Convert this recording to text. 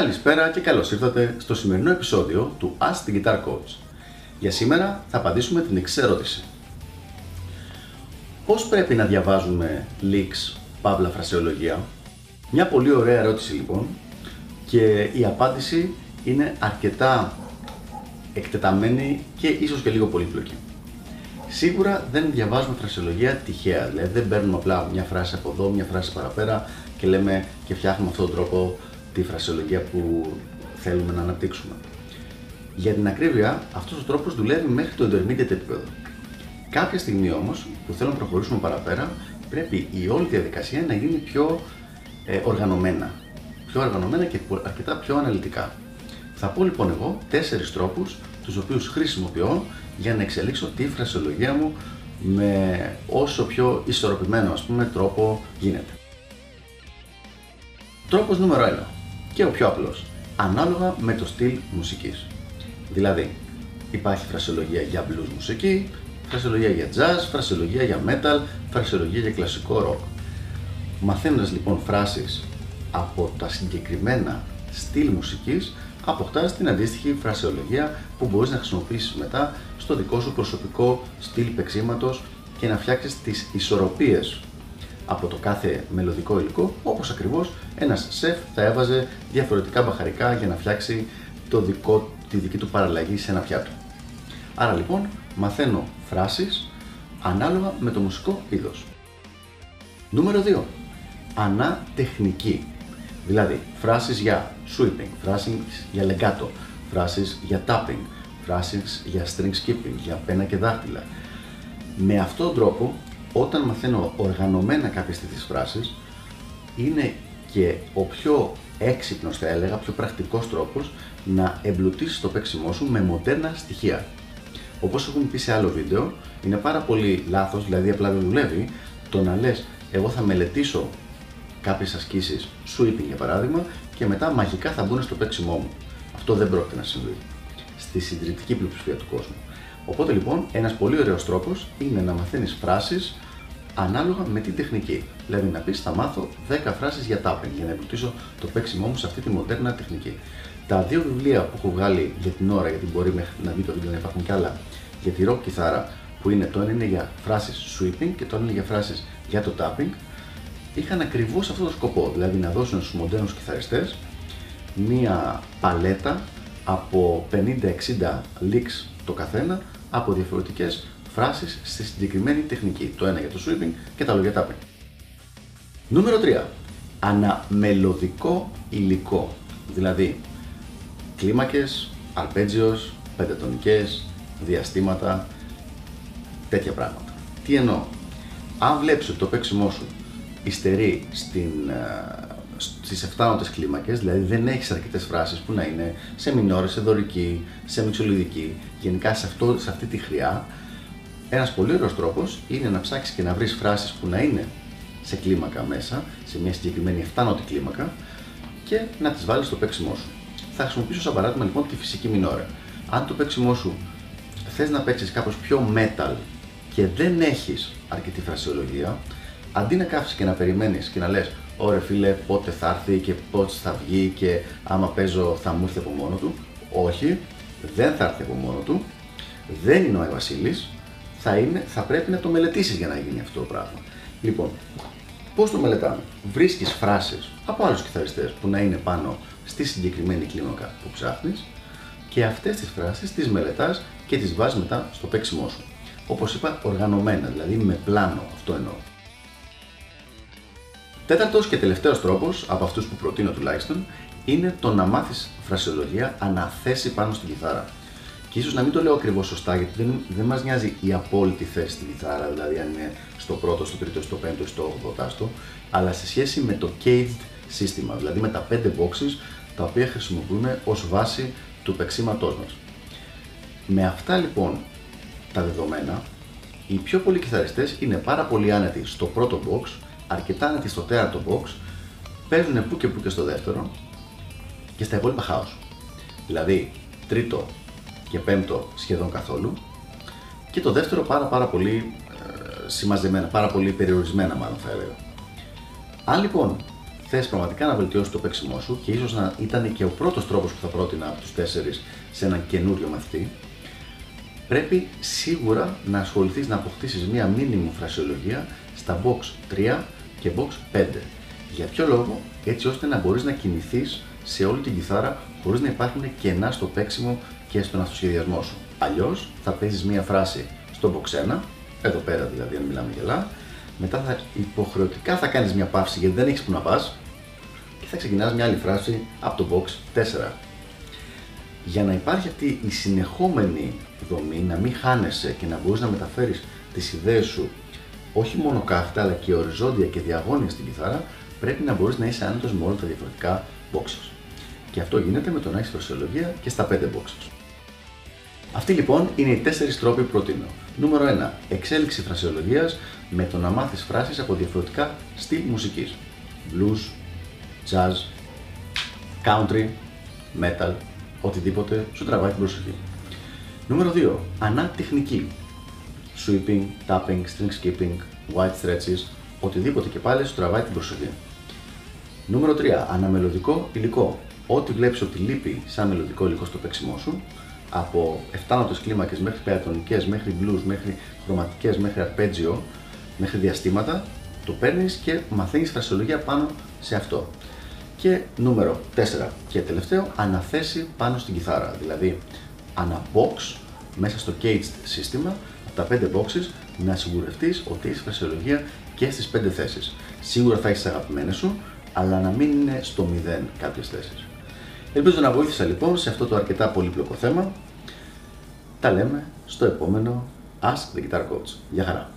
Καλησπέρα και καλώς ήρθατε στο σημερινό επεισόδιο του Ask the Guitar Coach. Για σήμερα θα απαντήσουμε την εξής ερώτηση. Πώς πρέπει να διαβάζουμε leaks, παύλα φρασεολογία; Μια πολύ ωραία ερώτηση λοιπόν και η απάντηση είναι αρκετά εκτεταμένη και ίσως και λίγο πολύπλοκη. Σίγουρα δεν διαβάζουμε φρασιολογία τυχαία, δηλαδή δεν παίρνουμε απλά μια φράση από εδώ, μια φράση παραπέρα και λέμε και φτιάχνουμε αυτόν τον τρόπο τη φρασιολογία που θέλουμε να αναπτύξουμε. Για την ακρίβεια, αυτός ο τρόπος δουλεύει μέχρι το intermediate επίπεδο. Κάποια στιγμή όμως που θέλουμε να προχωρήσουμε παραπέρα, πρέπει η όλη διαδικασία να γίνει πιο ε, οργανωμένα. Πιο οργανωμένα και αρκετά πιο αναλυτικά. Θα πω λοιπόν εγώ τέσσερις τρόπους τους οποίους χρησιμοποιώ για να εξελίξω τη φρασιολογία μου με όσο πιο ισορροπημένο ας πούμε τρόπο γίνεται. Τρόπος νούμερο 1 και ο πιο απλός, ανάλογα με το στυλ μουσικής. Δηλαδή, υπάρχει φρασιολογία για blues μουσική, φρασιολογία για jazz, φρασιολογία για metal, φρασιολογία για κλασικό rock. Μαθαίνοντας λοιπόν φράσεις από τα συγκεκριμένα στυλ μουσικής, αποκτάς την αντίστοιχη φρασιολογία που μπορείς να χρησιμοποιήσεις μετά στο δικό σου προσωπικό στυλ παίξήματος και να φτιάξεις τις ισορροπίες από το κάθε μελωδικό υλικό, όπως ακριβώς ένας σεφ θα έβαζε διαφορετικά μπαχαρικά για να φτιάξει το δικό, τη δική του παραλλαγή σε ένα πιάτο. Άρα λοιπόν μαθαίνω φράσεις ανάλογα με το μουσικό είδος. Νούμερο 2. Ανά τεχνική. Δηλαδή φράσεις για sweeping, φράσεις για legato, φράσεις για tapping, φράσεις για string skipping, για πένα και δάχτυλα. Με αυτόν τον τρόπο όταν μαθαίνω οργανωμένα κάποιες τέτοιες φράσεις είναι και ο πιο έξυπνος θα έλεγα, πιο πρακτικός τρόπος να εμπλουτίσεις το παίξιμό σου με μοντέρνα στοιχεία. Όπως έχουμε πει σε άλλο βίντεο, είναι πάρα πολύ λάθος, δηλαδή απλά δεν δουλεύει, το να λες εγώ θα μελετήσω κάποιες ασκήσεις, sweeping για παράδειγμα, και μετά μαγικά θα μπουν στο παίξιμό μου. Αυτό δεν πρόκειται να συμβεί στη συντηρητική πλειοψηφία του κόσμου. Οπότε λοιπόν, ένας πολύ ωραίος τρόπος είναι να μαθαίνεις φράσεις ανάλογα με την τεχνική. Δηλαδή να πεις θα μάθω 10 φράσεις για tapping για να εμπλουτίσω το παίξιμό μου σε αυτή τη μοντέρνα τεχνική. Τα δύο βιβλία που έχω βγάλει για την ώρα, γιατί μπορεί μέχρι να δει το βίντεο να υπάρχουν κι άλλα, για τη rock κιθάρα, που είναι το ένα είναι για φράσεις sweeping και το άλλο είναι για φράσεις για το tapping, είχαν ακριβώς αυτό το σκοπό. Δηλαδή να δώσουν στους μοντέρνους κιθαριστές μία παλέτα από 50-60 leaks το καθένα από διαφορετικές φράσεις στη συγκεκριμένη τεχνική. Το ένα για το sweeping και τα άλλο για tapping. Νούμερο 3. Αναμελωδικό υλικό. Δηλαδή κλίμακες, αρπέτζιος, πεντατονικές, διαστήματα, τέτοια πράγματα. Τι εννοώ; Αν βλέπεις ότι το παίξιμό σου υστερεί στην ε, στις 7 νότε κλίμακες, δηλαδή δεν έχεις αρκετές φράσεις που να είναι σε μινόρες, σε δωρική, σε μυξολιδική, γενικά σε, αυτό, σε αυτή τη χρειά. Ένας πολύ ωραίος τρόπος είναι να ψάξεις και να βρεις φράσεις που να είναι σε κλίμακα μέσα, σε μια συγκεκριμένη 7 νότη κλίμακα και να τις βάλεις στο παίξιμό σου. Θα χρησιμοποιήσω σαν παράδειγμα λοιπόν τη φυσική μινόρε. Αν το παίξιμό σου θες να παίξεις κάπως πιο metal και δεν έχεις αρκετή φρασιολογία, αντί να κάθεσαι και να περιμένεις και να λες: Ωραία, φίλε, πότε θα έρθει και πότε θα βγει και άμα παίζω θα μου έρθει από μόνο του. Όχι, δεν θα έρθει από μόνο του. Δεν είναι ο Άι Βασίλης. Θα, είναι, θα πρέπει να το μελετήσεις για να γίνει αυτό το πράγμα. Λοιπόν, πώς το μελετάμε; Βρίσκεις φράσεις από άλλους κιθαριστές που να είναι πάνω στη συγκεκριμένη κλίμακα που ψάχνεις και αυτές τις φράσεις τις μελετάς και τις βάζεις μετά στο παίξιμό σου. Όπως είπα, οργανωμένα, δηλαδή με πλάνο, αυτό εννοώ. Τέταρτος και τελευταίος τρόπος, από αυτούς που προτείνω τουλάχιστον, είναι το να μάθεις φρασιολογία αναθέσει πάνω στην κιθάρα. Και ίσως να μην το λέω ακριβώς σωστά, γιατί δεν, δεν μας νοιάζει η απόλυτη θέση στην κιθάρα, δηλαδή αν είναι στο πρώτο, στο τρίτο, στο πέμπτο, στο ογδοτάστο, αλλά σε σχέση με το caged σύστημα, δηλαδή με τα πέντε boxes τα οποία χρησιμοποιούμε ως βάση του παίξήματός μας. Με αυτά λοιπόν τα δεδομένα, οι πιο πολλοί κιθαριστές είναι πάρα πολύ άνετοι στο πρώτο box αρκετά άνετοι στο τέταρτο box, παίζουν που και που και στο δεύτερο και στα υπόλοιπα χάος. Δηλαδή, τρίτο και πέμπτο σχεδόν καθόλου και το δεύτερο πάρα πάρα πολύ ε, συμμαζεμένα, πάρα πολύ περιορισμένα μάλλον θα έλεγα. Αν λοιπόν θες πραγματικά να βελτιώσεις το παίξιμό σου και ίσως να ήταν και ο πρώτος τρόπος που θα πρότεινα από τους τέσσερις σε έναν καινούριο μαθητή, πρέπει σίγουρα να ασχοληθείς να αποκτήσεις μία μήνυμη φρασιολογία στα box 3 και box 5. Για ποιο λόγο, έτσι ώστε να μπορείς να κινηθείς σε όλη την κιθάρα χωρίς να υπάρχουν κενά στο παίξιμο και στον αυτοσχεδιασμό σου. Αλλιώς θα παίζεις μία φράση στο box 1, εδώ πέρα δηλαδή, αν μιλάμε γελά, μετά θα υποχρεωτικά θα κάνεις μια παύση γιατί δεν έχεις που να πας και θα ξεκινάς μια άλλη φράση από το box 4. Για να υπάρχει αυτή η συνεχόμενη δομή, να μην χάνεσαι και να μπορείς να μεταφέρεις τις ιδέες σου όχι μόνο κάθετα αλλά και οριζόντια και διαγώνια στην κιθάρα, πρέπει να μπορείς να είσαι άνετος με όλα τα διαφορετικά boxes. Και αυτό γίνεται με το να έχει φρασιολογία και στα 5 boxes. Αυτοί λοιπόν είναι οι τέσσερις τρόποι που προτείνω. Νούμερο 1. Εξέλιξη φρασιολογία με το να μάθεις φράσεις από διαφορετικά στυλ μουσικής. Blues, jazz, country, metal, οτιδήποτε σου τραβάει την προσοχή. Νούμερο 2. Ανά τεχνική. Sweeping, tapping, string skipping, white stretches, οτιδήποτε και πάλι σου τραβάει την προσοχή. Νούμερο 3. Αναμελωδικό υλικό. Ό,τι βλέπεις ότι λείπει σαν μελλοντικό υλικό στο παίξιμό σου, από 7 κλίμακες μέχρι πεατονικέ, μέχρι blues, μέχρι χρωματικές, μέχρι αρπέτζιο, μέχρι διαστήματα, το παίρνεις και μαθαίνεις φρασιολογία πάνω σε αυτό. Και νούμερο 4 και τελευταίο, αναθέσει πάνω στην κιθάρα. Δηλαδή, ανά box μέσα στο caged σύστημα, από τα 5 boxes, να σιγουρευτείς ότι έχεις φρασιολογία και στις 5 θέσεις. Σίγουρα θα έχεις αγαπημένες σου, αλλά να μην είναι στο 0 κάποιες θέσεις. Ελπίζω να βοήθησα λοιπόν σε αυτό το αρκετά πολύπλοκο θέμα. Τα λέμε στο επόμενο Ask the Guitar Coach. Γεια χαρά!